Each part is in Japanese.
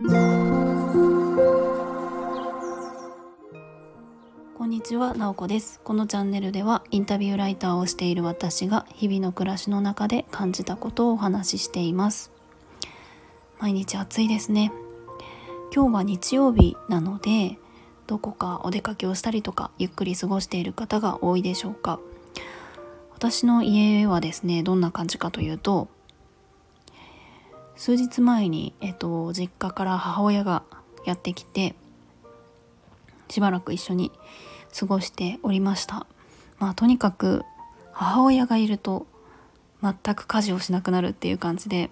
こんにちは、なおこです。このチャンネルではインタビューライターをしている私が日々の暮らしの中で感じたことをお話ししています。毎日暑いですね。今日は日曜日なので、どこかお出かけをしたりとかゆっくり過ごしている方が多いでしょうか。私の家はですね、どんな感じかというと、数日前に、えっと、実家から母親がやってきてしばらく一緒に過ごしておりました。まあとにかく母親がいると全く家事をしなくなるっていう感じで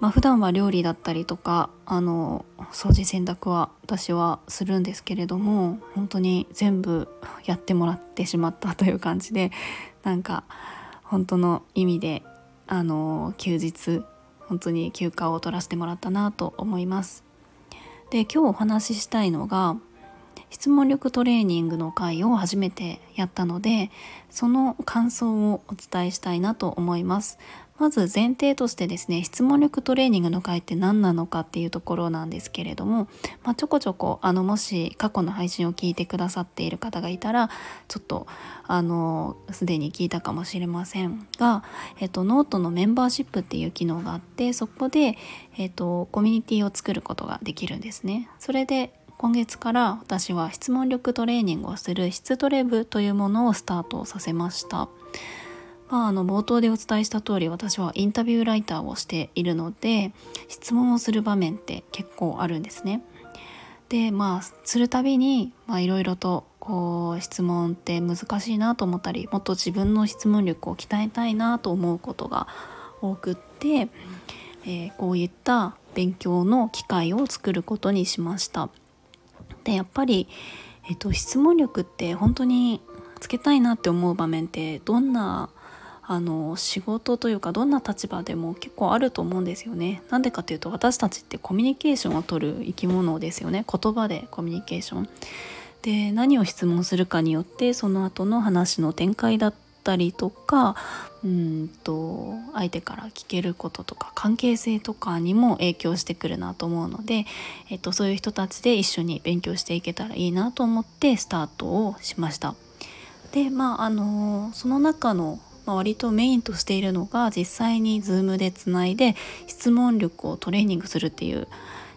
まあ普段は料理だったりとかあの掃除洗濯は私はするんですけれども本当に全部やってもらってしまったという感じでなんか本当の意味であの休日本当に休暇を取らせてもらったなと思います。で今日お話ししたいのが質問力トレーニングの会を初めてやったのでその感想をお伝えしたいなと思います。まず前提としてですね質問力トレーニングの回って何なのかっていうところなんですけれども、まあ、ちょこちょこあのもし過去の配信を聞いてくださっている方がいたらちょっとあのすでに聞いたかもしれませんが、えっと、ノートのメンバーシップっていう機能があってそこで、えっと、コミュニティを作ることができるんですね。それで今月から私は質問力トレーニングをする質トレ部というものをスタートさせました。まあ、あの冒頭でお伝えした通り私はインタビューライターをしているので質問をする場面って結構あるんですね。でまあするたびにいろいろとこう質問って難しいなと思ったりもっと自分の質問力を鍛えたいなと思うことが多くって、えー、こういった勉強の機会を作ることにしました。でやっぱり、えっと、質問力って本当につけたいなって思う場面ってどんなあの仕事というかどんな立場でも結構あると思うんですよね。なんでかというと私たちってコミュニケーションをとる生き物ですよね言葉でコミュニケーション。で何を質問するかによってその後の話の展開だったりとかうんと相手から聞けることとか関係性とかにも影響してくるなと思うので、えっと、そういう人たちで一緒に勉強していけたらいいなと思ってスタートをしました。でまああのその中のまあ、割とメインとしているのが実際に Zoom でつないで質問力をトレーニングするっていう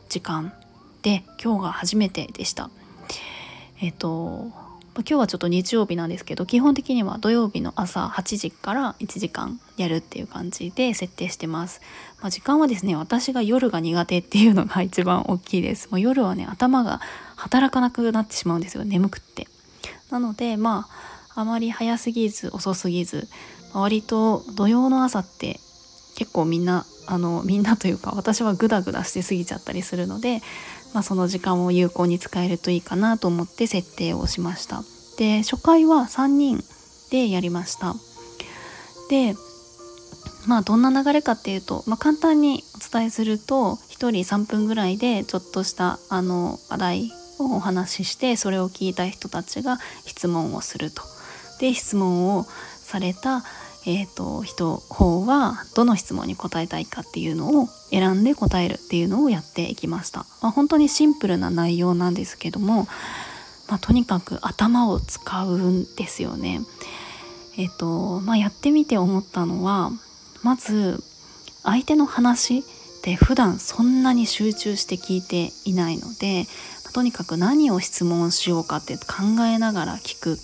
時間で今日が初めてでした。えっと今日はちょっと日曜日なんですけど基本的には土曜日の朝8時から1時間やるっていう感じで設定してます。まあ、時間はですね私が夜が苦手っていうのが一番大きいです。もう夜はね頭が働かなくなってしまうんですよ眠くって。なのでまああまり早すぎず遅すぎず割と土曜の朝って結構みんなあのみんなというか私はグダグダして過ぎちゃったりするので、まあ、その時間を有効に使えるといいかなと思って設定をしましたで初回は3人でやりましたでまあどんな流れかっていうと、まあ、簡単にお伝えすると1人3分ぐらいでちょっとしたあの話題をお話ししてそれを聞いた人たちが質問をすると。で質問をされた、えーと、人方はどの質問に答えたいかっていうのを選んで答えるっていうのをやっていきました。まあ、本当にシンプルな内容なんですけども、まあ、とにかく頭を使うんですよね。えっ、ー、とまあ、やってみて思ったのはまず相手の話って普段そんなに集中して聞いていないのでとにかく何を質問しようかって考えながら聞く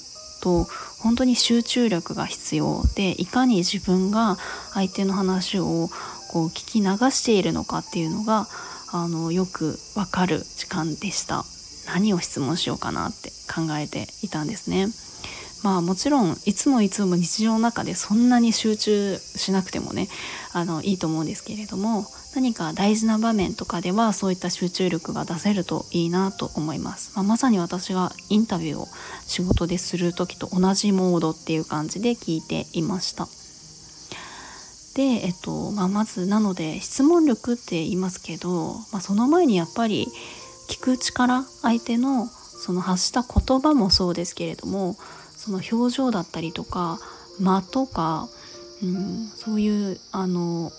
と本当に集中力が必要でいかに自分が相手の話をこう聞き流しているのかっていうのがあのよくわかる時間でした。何を質問しようかなって考えていたんですね。まあもちろんいつもいつも日常の中でそんなに集中しなくてもねあのいいと思うんですけれども何か大事な場面とかではそういった集中力が出せるといいなと思います、まあ、まさに私がインタビューを仕事でする時と同じモードっていう感じで聞いていました。で、えっとまあ、まずなので質問力って言いますけど、まあ、その前にやっぱり聞く力相手のその発した言葉もそうですけれどもその表情だったりとか間とか、うん、そういうあの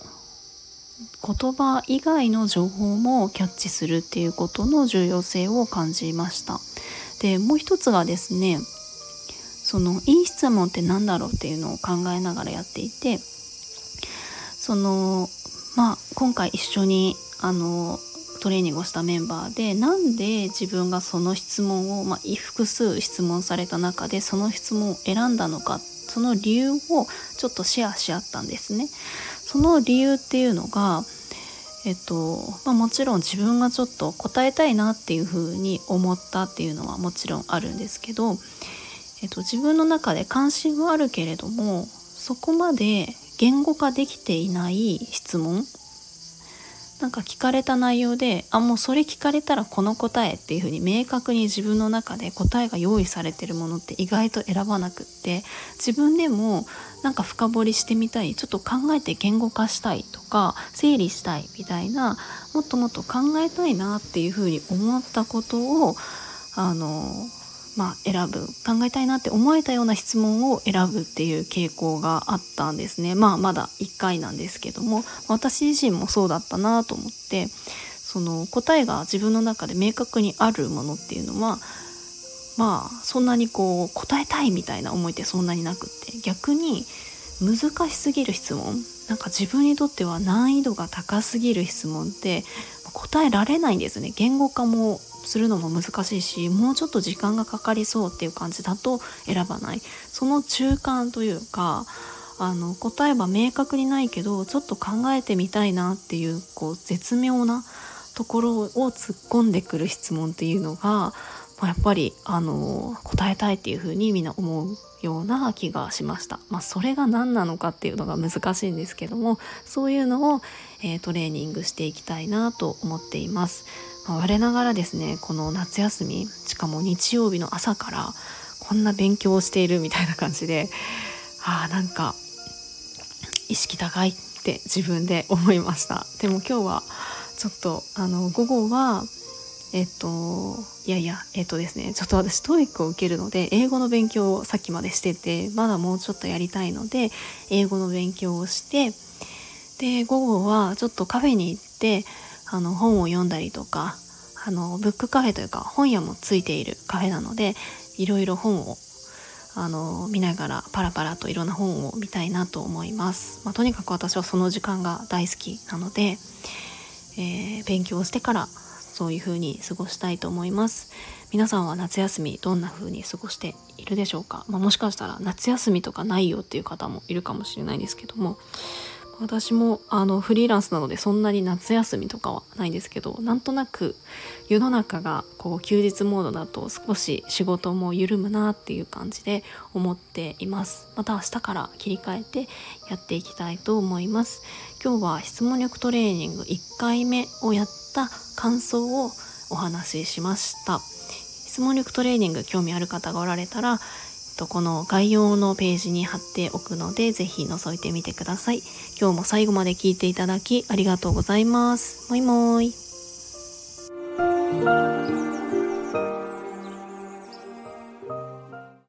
言葉以外の情報もキャッチするっていうことの重要性を感じましたでもう一つがですねそのいい質問って何だろうっていうのを考えながらやっていてそのまあ今回一緒にあのトレーニングをしたメンバーでなんで自分がその質問を、まあ、複数質問された中でその質問を選んだのかその理由をちょっとシェアし合ったんですね。その理由っていうのがえっとまあ、もちろん自分がちょっと答えたいなっていうふうに思ったっていうのはもちろんあるんですけど、えっと、自分の中で関心はあるけれどもそこまで言語化できていない質問なんか聞かれた内容であもうそれ聞かれたらこの答えっていうふうに明確に自分の中で答えが用意されてるものって意外と選ばなくって自分でもなんか深掘りしてみたいちょっと考えて言語化したいとか整理したいみたいなもっともっと考えたいなっていうふうに思ったことをあのまあ、選ぶ考えたいなって思えたような質問を選ぶっていう傾向があったんですね。まあまだ1回なんですけども。私自身もそうだったなと思って。その答えが自分の中で明確にあるものっていうのはまあそんなにこう答えたいみたいな思いってそんなになくって。逆に難しすぎる質問。なんか自分にとっては難易度が高すぎる質問って答えられないんですね。言語化もするのも難しいしもうちょっと時間がかかりそうっていう感じだと選ばない。その中間というかあの答えは明確にないけどちょっと考えてみたいなっていうこう絶妙なところを突っ込んでくる質問っていうのが、まあ、やっぱりあの答えたいっていうふうにみんな思うような気がしました。まあ、それが何なのかっていうのが難しいんですけどもそういうのを、えー、トレーニングしていきたいなと思っています。まあ、我ながらですねこの夏休みしかも日曜日の朝からこんな勉強をしているみたいな感じでああなんか意識高いって自分で思いましたでも今日はちょっとあの午後はえっといやいやえっとですねちょっと私 TOEIC を受けるので英語の勉強をさっきまでしててまだもうちょっとやりたいので英語の勉強をしてで午後はちょっとカフェに行ってあの本を読んだりとかあのブックカフェというか本屋もついているカフェなのでいろいろ本をあの見ながらパラパラといろんな本を見たいなと思います、まあ、とにかく私はその時間が大好きなので、えー、勉強してからそういう風に過ごしたいと思います。皆さんは夏休みどんな風に過ごしているでしょうか、まあ、もしかしたら夏休みとかないよっていう方もいるかもしれないですけども。私もあのフリーランスなのでそんなに夏休みとかはないんですけどなんとなく世の中がこう休日モードだと少し仕事も緩むなっていう感じで思っています。また明日から切り替えてやっていきたいと思います。今日は質問力トレーニング1回目をやった感想をお話ししました。質問力トレーニング興味ある方がおられたらとこの概要のページに貼っておくのでぜひ覗いてみてください。今日も最後まで聞いていただきありがとうございます。もいもーい。